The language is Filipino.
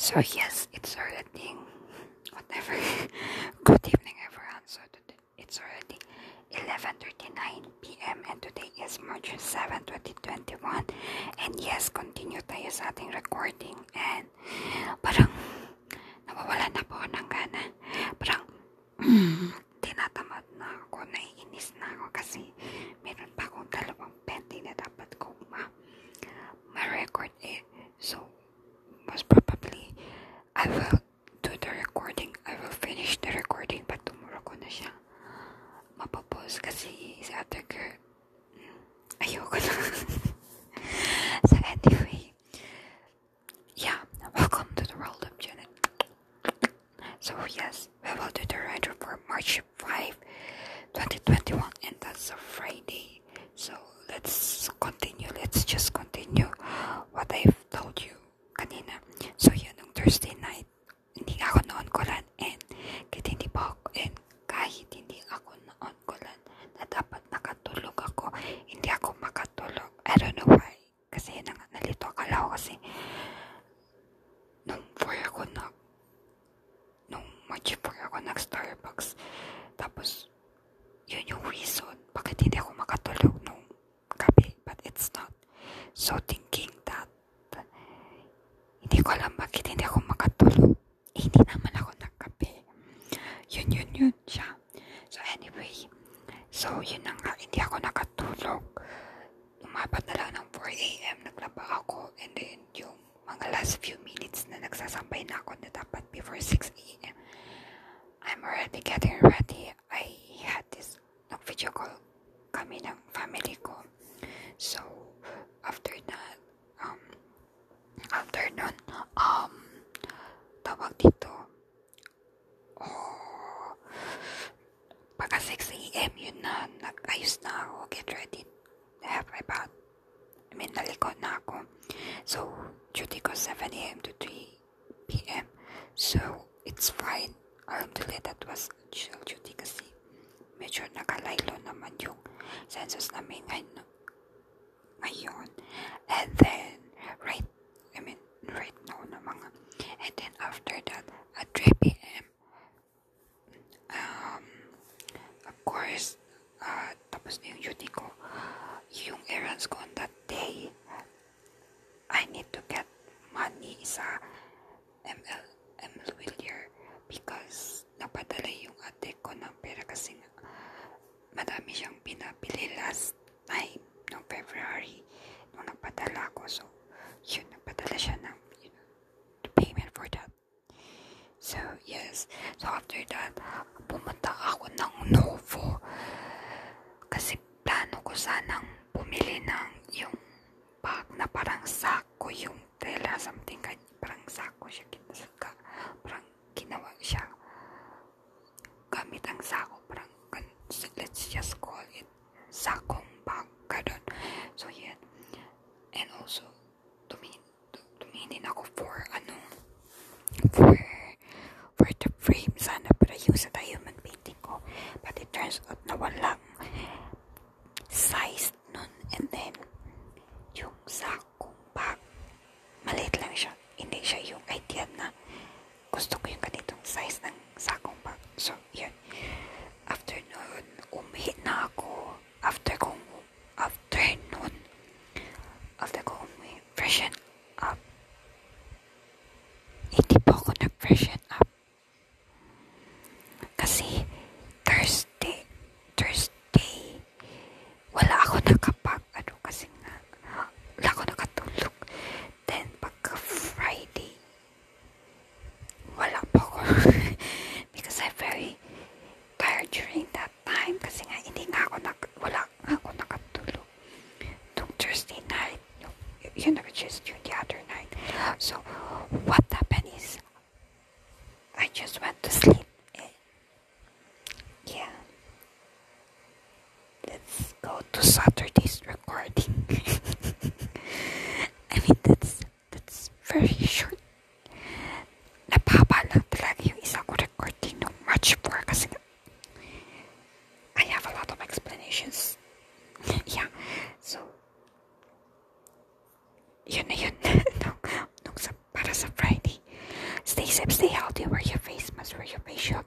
So yes, it's already whatever. Good evening, everyone. So today it's already 11:39 p.m. and today is March 7, 2021. And yes, continue tayo sa ating recording and parang nawawala na po ng gana. I will do the recording. I will finish the recording but tomorrow ko na siya mapapause kasi si ate girl mm, ayoko na. so anyway, yeah, welcome to the world of Janet. So yes, we will do the writer for March 5, 2021 and that's a Friday. So let's continue. Let's just continue what I've 4 ako nag-Starbucks. Tapos, yun yung reason bakit hindi ako makatulog nung gabi. But it's not. So, thinking that hindi ko alam bakit hindi ako makatulog. Eh, hindi naman ako nagkape. Yun, yun, yun siya. So, anyway. So, yun na nga. Hindi ako nakatulog. Umapat na lang ng 4 a.m. Naglaba ako. And then, yung mga last few minutes na nagsasambay na ako na dapat before 6 a.m. 7 a.m. to 3 p.m. So, it's fine. Alhamdulillah, that was chill duty kasi medyo nakalaylo naman yung census namin ngayon. ngayon. And then, right, I mean, right now na mga, and then after that, at 3 p.m., um, of course, uh, tapos na yung duty ko, yung errands ko on that day, money sa ML, ML Willier because napadala yung ate ko ng pera kasi nga madami siyang pinabili last time ng February nung napadala ko. So, yun, napadala siya ng you know, the payment for that. So, yes. So, after that, pumunta ako ng Novo kasi plano ko sanang bumili ng yung bag na parang sako yung tela, something ganyan. Parang sako siya, kinasaka. Parang ginawa siya gamit ang sako. Parang, let's just call it sakong bag. Ganon. So, yan. And also, tumingin, tu- tumingin ako for, ano, for, for the frame sana para yung sa diamond painting ko. But it turns out na walang size nun. And then, Thursday night, You never just yung the other night. So, what happened is, I just went to sleep. Yeah. Let's go to Saturday's recording. yun na yun nung, nung sa, para sa Friday. Stay safe, stay healthy, wear your face mask, wear your face shield,